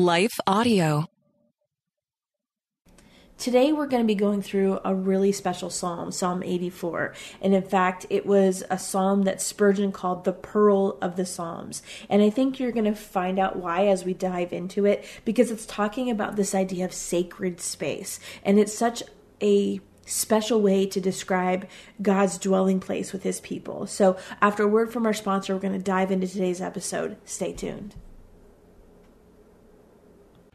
Life Audio. Today we're going to be going through a really special psalm, Psalm 84. And in fact, it was a psalm that Spurgeon called the pearl of the psalms. And I think you're going to find out why as we dive into it because it's talking about this idea of sacred space. And it's such a special way to describe God's dwelling place with his people. So, after a word from our sponsor, we're going to dive into today's episode. Stay tuned.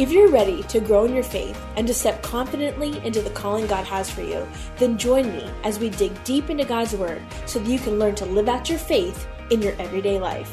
If you're ready to grow in your faith and to step confidently into the calling God has for you, then join me as we dig deep into God's Word so that you can learn to live out your faith in your everyday life.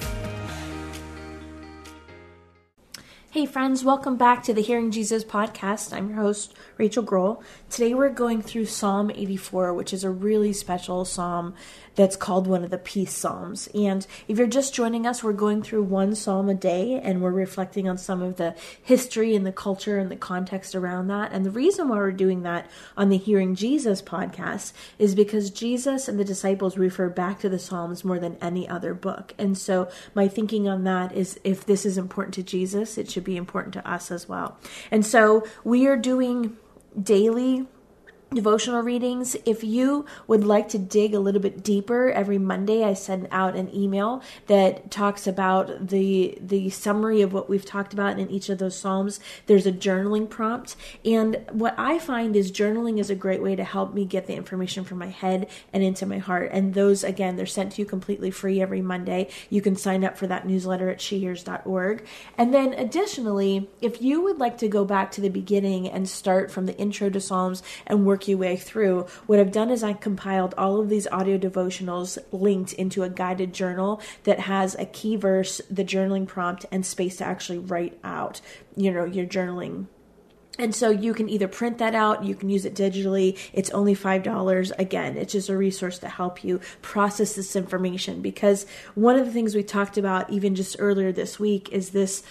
Hey, friends, welcome back to the Hearing Jesus podcast. I'm your host, Rachael Groll. Today we're going through Psalm 84, which is a really special psalm that's called one of the peace psalms. And if you're just joining us, we're going through one psalm a day and we're reflecting on some of the history and the culture and the context around that. And the reason why we're doing that on the Hearing Jesus podcast is because Jesus and the disciples refer back to the Psalms more than any other book. And so my thinking on that is if this is important to Jesus, it should be important to us as well. And so we are doing daily devotional readings. If you would like to dig a little bit deeper, every Monday I send out an email that talks about the the summary of what we've talked about in each of those psalms. There's a journaling prompt, and what I find is journaling is a great way to help me get the information from my head and into my heart. And those again, they're sent to you completely free every Monday. You can sign up for that newsletter at shehears.org. And then additionally, if you would like to go back to the beginning and start from the intro to Psalms and work work your way through, what I've done is I compiled all of these audio devotionals linked into a guided journal that has a key verse, the journaling prompt, and space to actually write out, you know, your journaling and so you can either print that out, you can use it digitally. It's only $5. Again, it's just a resource to help you process this information because one of the things we talked about even just earlier this week is this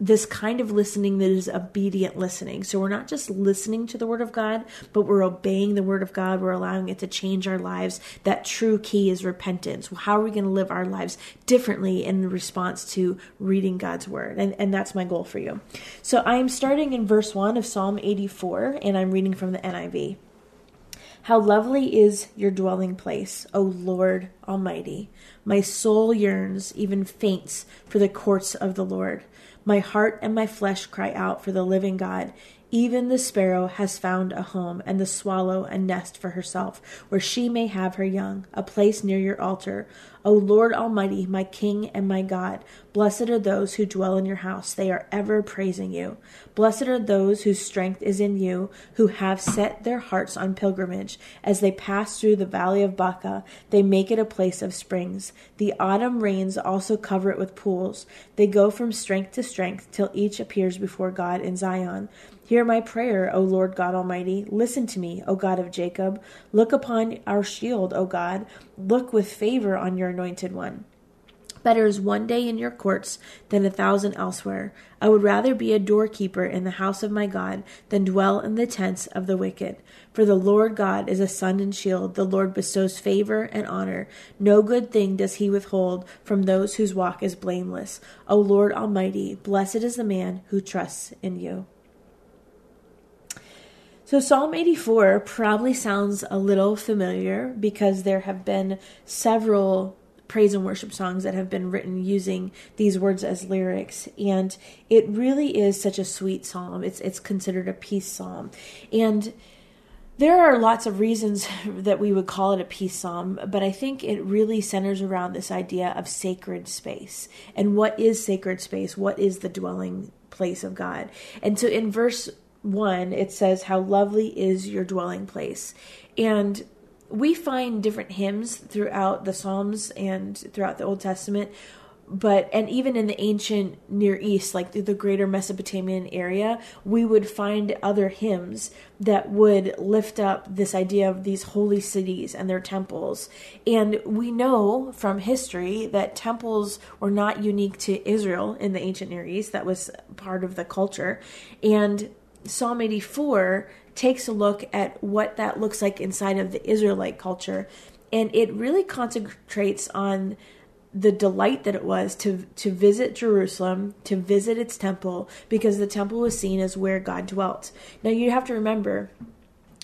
this kind of listening that is obedient listening. So we're not just listening to the Word of God, but we're obeying the Word of God. We're allowing it to change our lives. That true key is repentance. How are we going to live our lives differently in response to reading God's Word? And, and that's my goal for you. So I'm starting in verse 1 of Psalm 84, and I'm reading from the NIV. How lovely is your dwelling place, O Lord Almighty. My soul yearns, even faints, for the courts of the Lord. My heart and my flesh cry out for the living God. Even the sparrow has found a home, and the swallow a nest for herself, where she may have her young, a place near your altar. O Lord Almighty, my King and my God, blessed are those who dwell in your house. They are ever praising you. Blessed are those whose strength is in you, who have set their hearts on pilgrimage. As they pass through the valley of Baca, they make it a place of springs. The autumn rains also cover it with pools. They go from strength to strength till each appears before God in Zion. Hear my prayer, O Lord God Almighty. Listen to me, O God of Jacob. Look upon our shield, O God. Look with favor on your anointed one. Better is one day in your courts than a thousand elsewhere. I would rather be a doorkeeper in the house of my God than dwell in the tents of the wicked. For the Lord God is a sun and shield. The Lord bestows favor and honor. No good thing does he withhold from those whose walk is blameless. O Lord Almighty, blessed is the man who trusts in you. So, Psalm 84 probably sounds a little familiar because there have been several praise and worship songs that have been written using these words as lyrics and it really is such a sweet psalm it's it's considered a peace psalm and there are lots of reasons that we would call it a peace psalm, but I think it really centers around this idea of sacred space. And what is sacred space? What is the dwelling place of God? And so in verse 1, it says, How lovely is your dwelling place. And we find different hymns throughout the Psalms and throughout the Old Testament but and even in the ancient near east like the, the, greater mesopotamian area we would find other hymns that would lift up this idea of these holy cities and their temples. And we know from history that temples were not unique to israel in the ancient near east. That was part of the culture. And psalm 84 takes a look at what that looks like inside of the israelite culture and it really concentrates on the delight that it was to to visit Jerusalem, to visit its temple, because the temple was seen as where God dwelt. Now you have to remember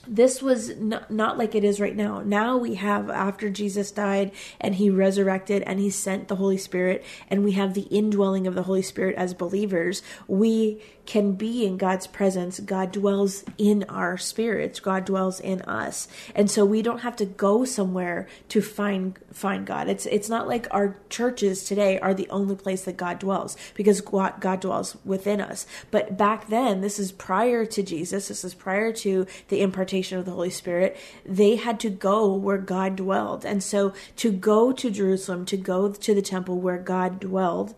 this was not, not like it is right now. Now we have, after Jesus died and he resurrected and he sent the Holy Spirit, and we have the indwelling of the Holy Spirit as believers, we can be in God's presence. God dwells in our spirits. God dwells in us. And so we don't have to go somewhere to find find God. It's it's not like our churches today are the only place that God dwells because God, God dwells within us. But back then, this is prior to Jesus. This is prior to the impartation of the Holy Spirit, they had to go where God dwelled. And so to go to Jerusalem, to go to the temple where God dwelled,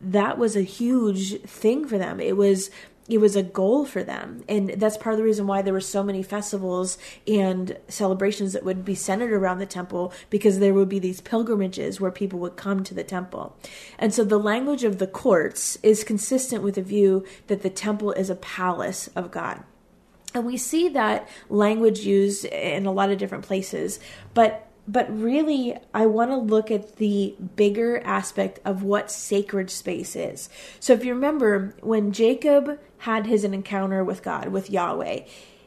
that was a huge thing for them. It was it was a goal for them. And that's part of the reason why there were so many festivals and celebrations that would be centered around the temple because there would be these pilgrimages where people would come to the temple. And so the language of the courts is consistent with the view that the temple is a palace of god. And we see that language used in a lot of different places, but but really I want to look at the bigger aspect of what sacred space is. So if you remember when Jacob had his encounter with God, with Yahweh,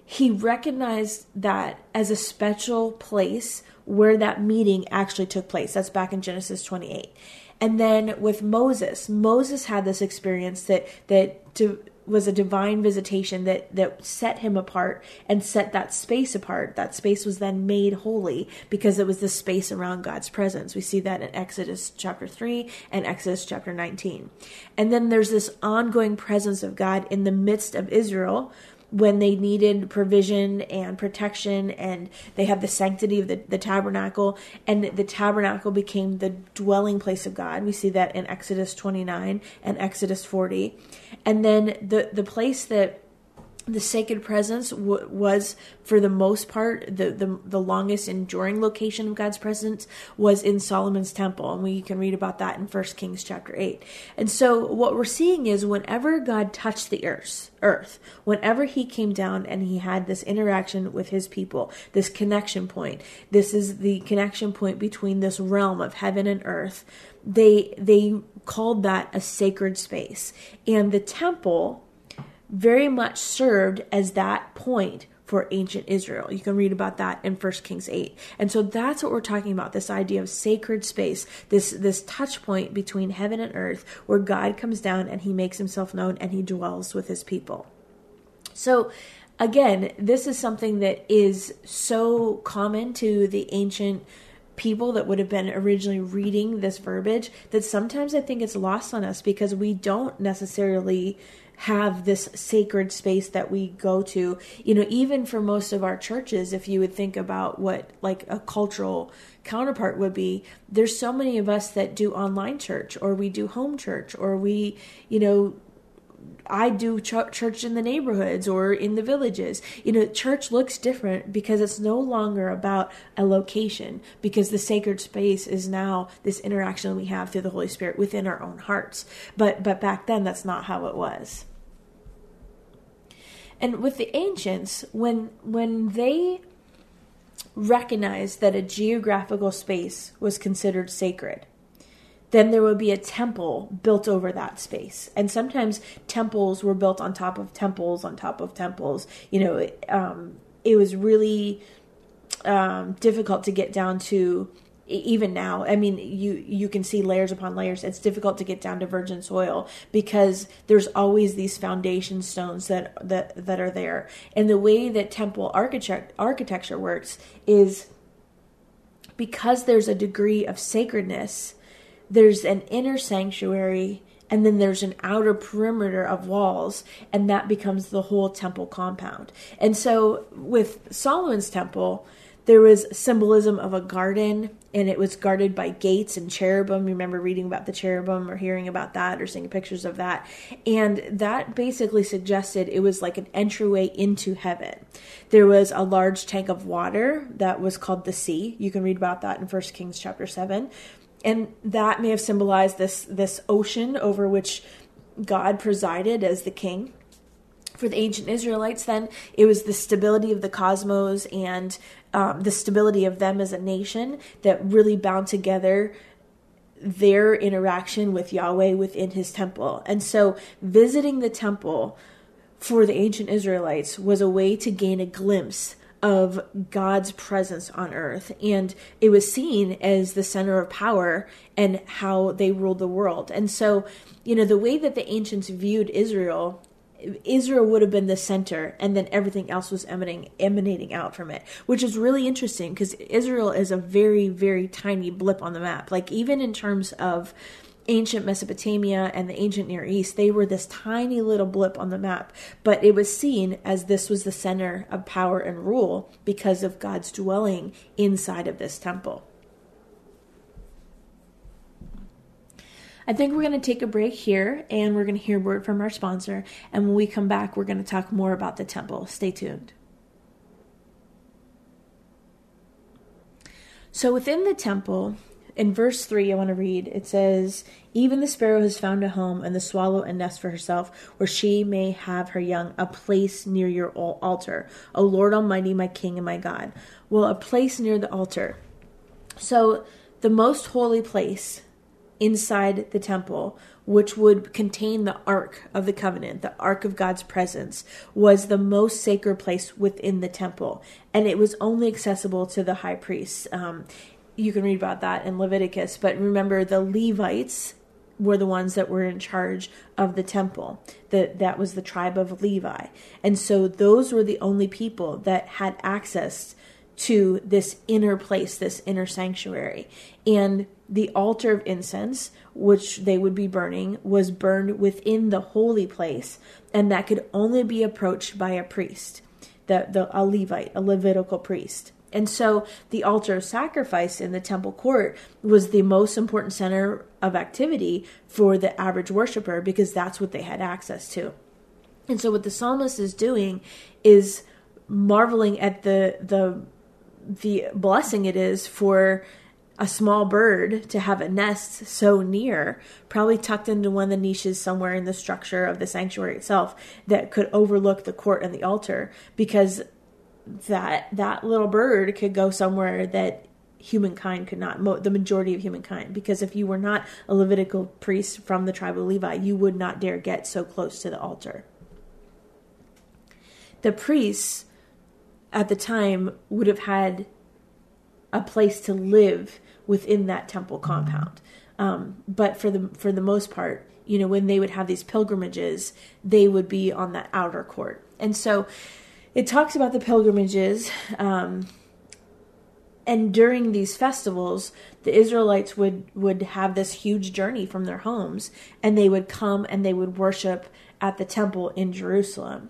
he recognized that as a special place where that meeting actually took place. That's back in Genesis 28. And then with Moses, Moses had this experience that that to was a divine visitation that that set him apart and set that space apart. That space was then made holy because it was the space around God's presence. We see that in Exodus chapter 3 and Exodus chapter 19. And then there's this ongoing presence of God in the midst of Israel when they needed provision and protection and they had the sanctity of the, the tabernacle and the tabernacle became the dwelling place of god. We see that in exodus 29 and exodus 40 and then the the place that the sacred presence w- was for the most part the, the the longest enduring location of God's presence was in Solomon's temple and we can read about that in 1 Kings chapter 8. And so what we're seeing is whenever God touched the earth earth whenever he came down and he had this interaction with his people this connection point this is the connection point between this realm of heaven and earth they they called that a sacred space and the temple very much served as that point for ancient Israel. You can read about that in 1 Kings 8. And so that's what we're talking about, this idea of sacred space, this this touch point between heaven and earth where God comes down and he makes himself known and he dwells with his people. So again, this is something that is so common to the ancient people that would have been originally reading this verbiage that sometimes I think it's lost on us because we don't necessarily have this sacred space that we go to. You know, even for most of our churches, if you would think about what like a cultural counterpart would be, there's so many of us that do online church or we do home church or we, you know, I do ch- church in the neighborhoods or in the villages. You know, church looks different because it's no longer about a location, because the sacred space is now this interaction we have through the Holy Spirit within our own hearts. But but back then, that's not how it was. And with the ancients, when when they recognized that a geographical space was considered sacred, then there would be a temple built over that space. And sometimes temples were built on top of temples on top of temples. You know, um, it was really um, difficult to get down to even now i mean you you can see layers upon layers. It's difficult to get down to virgin soil because there's always these foundation stones that that that are there. And the way that temple architect architecture works is because there's a degree of sacredness there's an inner sanctuary and then there's an outer perimeter of walls and that becomes the whole temple compound. And so with solomon's temple there was symbolism of a garden and it was guarded by gates and cherubim. You remember reading about the cherubim or hearing about that or seeing pictures of that. And that basically suggested it was like an entryway into heaven. There was a large tank of water that was called the sea. You can read about that in First Kings chapter 7. And that may have symbolized this this ocean over which God presided as the king for the ancient Israelites, then it was the stability of the cosmos and um, the stability of them as a nation that really bound together their interaction with Yahweh within his temple. And so visiting the temple for the ancient Israelites was a way to gain a glimpse of God's presence on earth. And it was seen as the center of power and how they ruled the world. And so, you know, the way that the ancients viewed Israel Israel would have been the center, and then everything else was emanating emanating out from it, which is really interesting because Israel is a very very tiny blip on the map. Like even in terms of ancient Mesopotamia and the ancient Near East, they were this tiny little blip on the map, but it was seen as this was the center of power and rule because of God's dwelling inside of this temple. I think we're going to take a break here and we're going to hear a word from our sponsor. And when we come back, we're going to talk more about the temple. Stay tuned. So within the temple, in verse 3, I want to read it says, Even the sparrow has found a home, and the swallow a nest for herself, where she may have her young, a place near your altar. O Lord Almighty, my King and my God. Well, a place near the altar. So, the most holy place inside the temple, which would contain the Ark of the Covenant, the Ark of God's presence, was the most sacred place within the temple. And it was only accessible to the high priests. Um, you can read about that in Leviticus. But remember, the Levites were the ones that were in charge of the temple. That that was the tribe of Levi. And so those were the only people that had access to this inner place, this inner sanctuary. And the altar of incense, which they would be burning, was burned within the holy place, and that could only be approached by a priest, the, the a Levite, a Levitical priest. And so the altar of sacrifice in the temple court was the most important center of activity for the average worshiper because that's what they had access to. And so what the psalmist is doing is marveling at the the the blessing it is for a small bird to have a nest so near, probably tucked into one of the niches somewhere in the structure of the sanctuary itself that could overlook the court and the altar because that that little bird could go somewhere that humankind could not the majority of humankind. Because if you were not a levitical priest from the tribe of levi you would not dare get so close to the altar. The priests at the time would have had a place to live within that temple compound. Um, but for the for the most part, you know, when they would have these pilgrimages, they would be on that outer court. And so it talks about the pilgrimages. Um, and during these festivals, the Israelites would would have this huge journey from their homes, and they would come and they would worship at the temple in Jerusalem.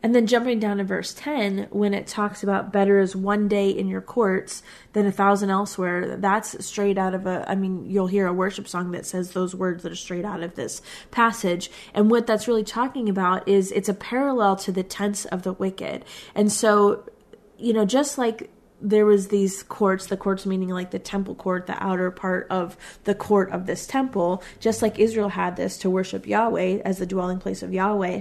And then jumping down to verse 10, when it talks about better is one day in your courts than a thousand elsewhere, that's straight out of a, I mean, you'll hear a worship song that says those words that are straight out of this passage. And what that's really talking about is it's a parallel to the tents of the wicked. And so, you know, just like there was these courts the courts meaning like the temple court the outer part of the court of this temple just like israel had this to worship yahweh as the dwelling place of yahweh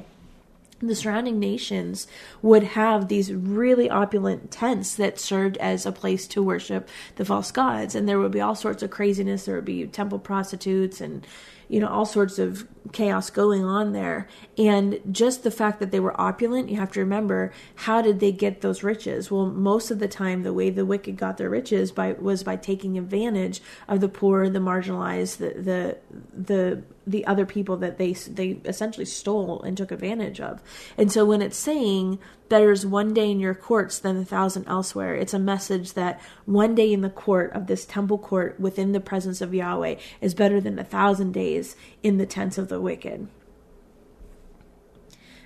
the surrounding nations would have these really opulent tents that served as a place to worship the false gods and there would be all sorts of craziness there would be temple prostitutes and you know, all sorts of chaos going on there. And just the fact that they were opulent, you have to remember, how did they get those riches? Well, most of the time, the way the wicked got their riches by was by taking advantage of the poor, the marginalized, the the the the other people that they they essentially stole and took advantage of. And so when it's saying better is one day in your courts than a thousand elsewhere, it's a message that one day in the court of this temple court within the presence of Yahweh is better than a thousand days in the tents of the wicked.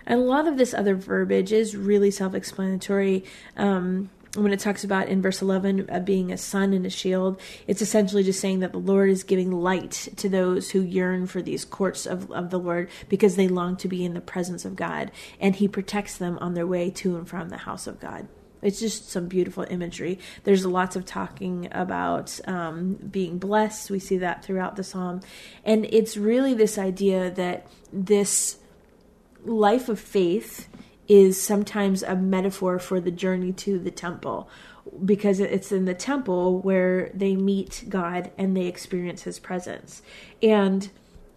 And a lot of this other verbiage is really self-explanatory. Um, when it talks about in verse 11 uh, being a sun and a shield, it's essentially just saying that the Lord is giving light to those who yearn for these courts of, of the Lord because they long to be in the presence of God. And He protects them on their way to and from the house of God. It's just some beautiful imagery. There's lots of talking about um, being blessed. We see that throughout the psalm. And it's really this idea that this life of faith is sometimes a metaphor for the journey to the temple because it's in the temple where they meet God and they experience his presence. And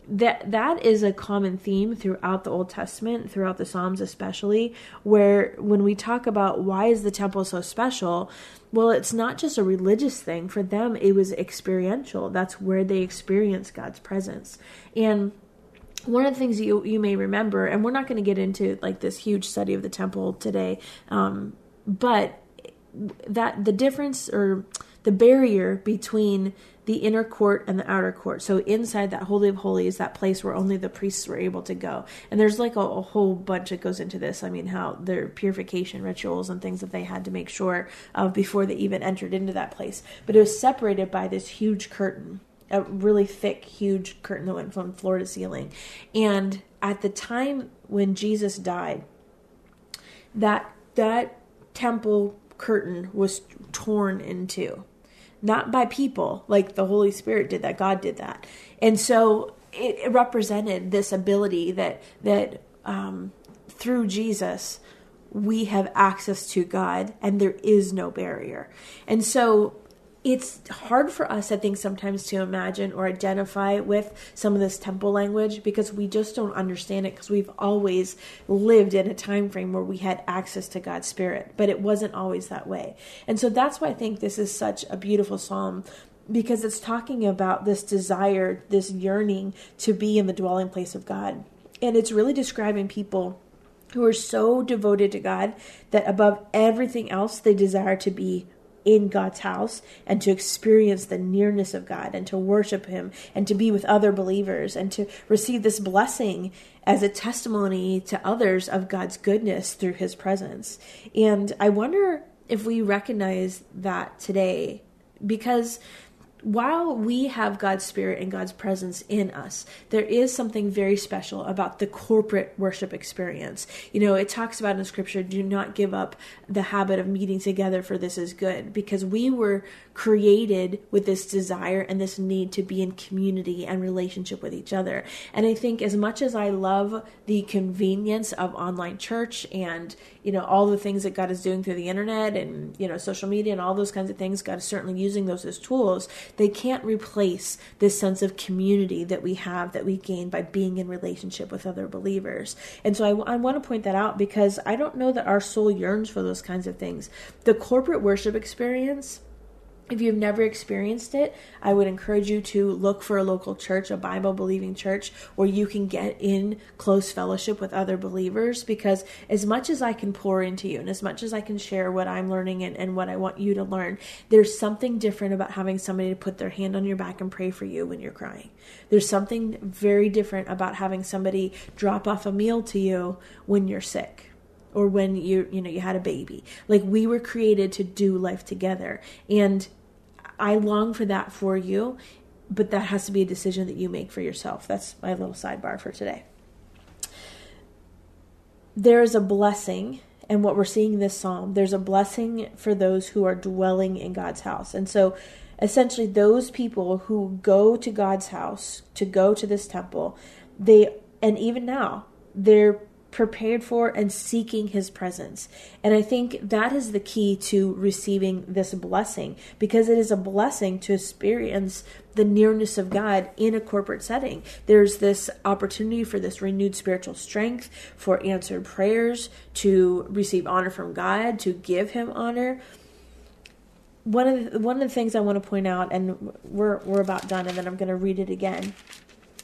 that that is a common theme throughout the Old Testament, throughout the Psalms especially, where when we talk about why is the temple so special, well, it's not just a religious thing. For them, it was experiential. That's where they experience God's presence. And one of the things you you may remember, and we're not going to get into like this huge study of the temple today, um, but that the difference or the barrier between the inner court and the outer court. So inside that holy of holies, that place where only the priests were able to go. And there's like a, a, whole bunch that goes into this. I mean, how their purification rituals and things that they had to make sure of before they even entered into that place. But it was separated by this huge curtain a really thick, huge curtain that went from floor to ceiling. And at the time when Jesus died, that that temple curtain was torn in two. Not by people, like the Holy Spirit did that, God did that. And so it, it represented this ability that that um, through Jesus we have access to God and there is no barrier. And so it's hard for us, I think, sometimes to imagine or identify with some of this temple language because we just don't understand it because we've always lived in a time frame where we had access to God's Spirit, but it wasn't always that way. And so that's why I think this is such a beautiful psalm because it's talking about this desire, this yearning to be in the dwelling place of God. And it's really describing people who are so devoted to God that above everything else, they desire to be in God's house and to experience the nearness of God and to worship Him and to be with other believers and to receive this blessing as a testimony to others of God's goodness through His presence. And I wonder if we recognize that today because while we have God's Spirit and God's presence in us, there is something very special about the corporate worship experience. You know, it talks about in Scripture, do not give up the habit of meeting together, for this is good, because we were created with this desire and this need to be in community and relationship with each other. And I think as much as I love the convenience of online church and, you know, all the things that God is doing through the internet and, you know, social media and all those kinds of things, God is certainly using those as tools. They can't replace this sense of community that we have that we gain by being in relationship with other believers. And so I, I want to point that out because I don't know that our soul yearns for those kinds of things. The corporate worship experience if you've never experienced it, I would encourage you to look for a local church, a Bible believing church, where you can get in close fellowship with other believers. Because as much as I can pour into you and as much as I can share what I'm learning and, and what I want you to learn, there's something different about having somebody to put their hand on your back and pray for you when you're crying. There's something very different about having somebody drop off a meal to you when you're sick or when you you know you had a baby. Like we were created to do life together. And i long for that for you but that has to be a decision that you make for yourself. That's my little sidebar for today. There is a blessing and what we're seeing in this psalm there's a blessing for those who are dwelling in god's house. And so essentially those people who go to god's house to go to this temple they and even now they're prepared for, and seeking His presence. And I think that is the key to receiving this blessing because it is a blessing to experience the nearness of God in a corporate setting. There's this opportunity for this renewed spiritual strength, for answered prayers, to receive honor from God, to give Him honor. One of the, one of the things I want to point out, and we're we're about done, and then I'm going to read it again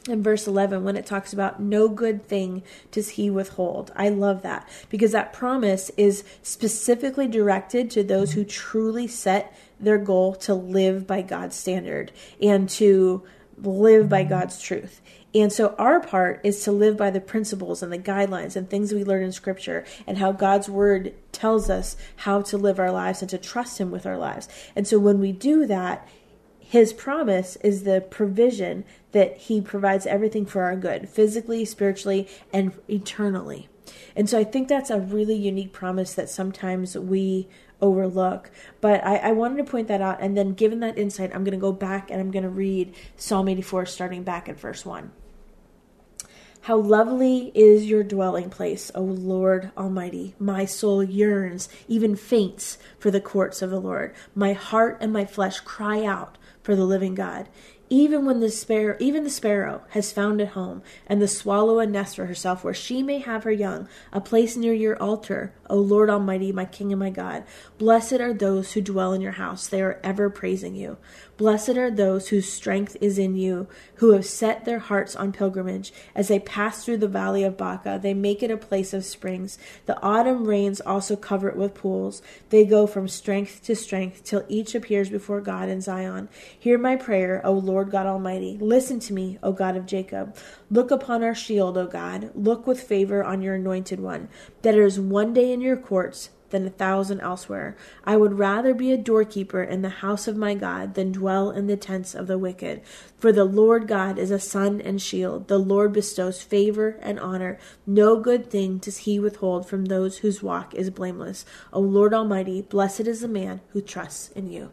in verse 11 when it talks about no good thing does he withhold. I love that because that promise is specifically directed to those who truly set their goal to live by God's standard and to live by God's truth. And so our part is to live by the principles and the guidelines and things we learn in scripture and how God's word tells us how to live our lives and to trust him with our lives. And so when we do that, his promise is the provision that he provides everything for our good, physically, spiritually, and eternally. And so I think that's a really unique promise that sometimes we overlook. But I, I, wanted to point that out. And then, given that insight, I'm going to go back and I'm going to read Psalm 84, starting back at verse 1. How lovely is your dwelling place, O Lord Almighty. My soul yearns, even faints, for the courts of the Lord. My heart and my flesh cry out for the living God. Even when the sparrow even the sparrow has found a home and the swallow a nest for herself where she may have her young a place near your altar o lord almighty my king and my god blessed are those who dwell in your house. They are ever praising you Blessed are those whose strength is in you, who have set their hearts on pilgrimage. As they pass through the valley of Baca, they make it a place of springs. The autumn rains also cover it with pools. They go from strength to strength till each appears before God in Zion. Hear my prayer, O Lord God Almighty. Listen to me, O God of Jacob. Look upon our shield, O God. Look with favor on your anointed one. That there is one day in your courts than a thousand elsewhere. I would rather be a doorkeeper in the house of my God than dwell in the tents of the wicked. For the Lord God is a sun and shield. The Lord bestows favor and honor. No good thing does he withhold from those whose walk is blameless. O Lord Almighty, blessed is the man who trusts in you.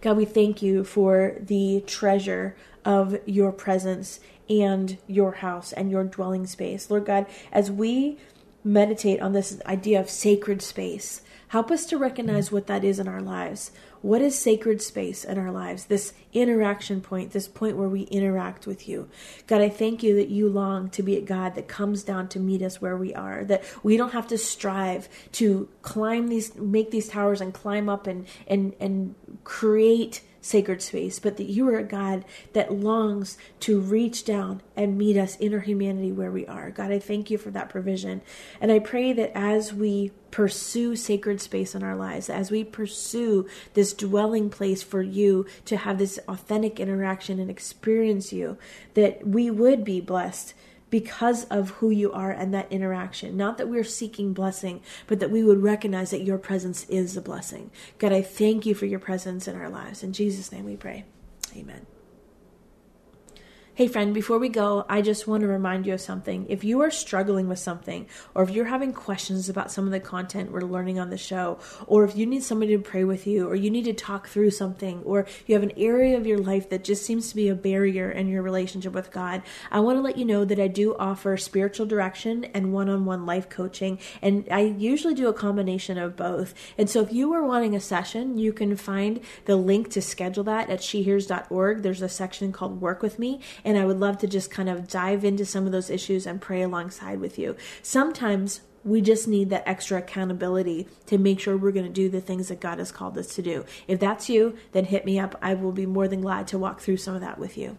God, we thank you for the treasure of your presence and your house and your dwelling space. Lord God, as we meditate on this idea of sacred space. Help us to recognize what that is in our lives. What is sacred space in our lives? This interaction point, this point where we interact with you. God, I thank you that you long to be a God that comes down to meet us where we are, that we don't have to strive to climb these, make these towers and climb up and, and, and create sacred space, but that you are a God that longs to reach down and meet us in our humanity where we are. God, I thank you for that provision. And I pray that as we pursue sacred space in our lives, as we pursue this dwelling place for you to have this authentic interaction and experience you, that we would be blessed because of who you are and that interaction. Not that we're seeking blessing, but that we would recognize that your presence is a blessing. God, I thank you for your presence in our lives. In Jesus' name we pray. Amen. Hey, friend, before we go, I just want to remind you of something. If you are struggling with something, or if you're having questions about some of the content we're learning on the show, or if you need somebody to pray with you, or you need to talk through something, or you have an area of your life that just seems to be a barrier in your relationship with God, I want to let you know that I do offer spiritual direction and one on one life coaching. And I usually do a combination of both. And so if you are wanting a session, you can find the link to schedule that at shehears.org. There's a section called Work with Me and I would love to just kind of dive into some of those issues and pray alongside with you. Sometimes we just need that extra accountability to make sure we're going to do the things that God has called us to do. If that's you, then hit me up. I will be more than glad to walk through some of that with you.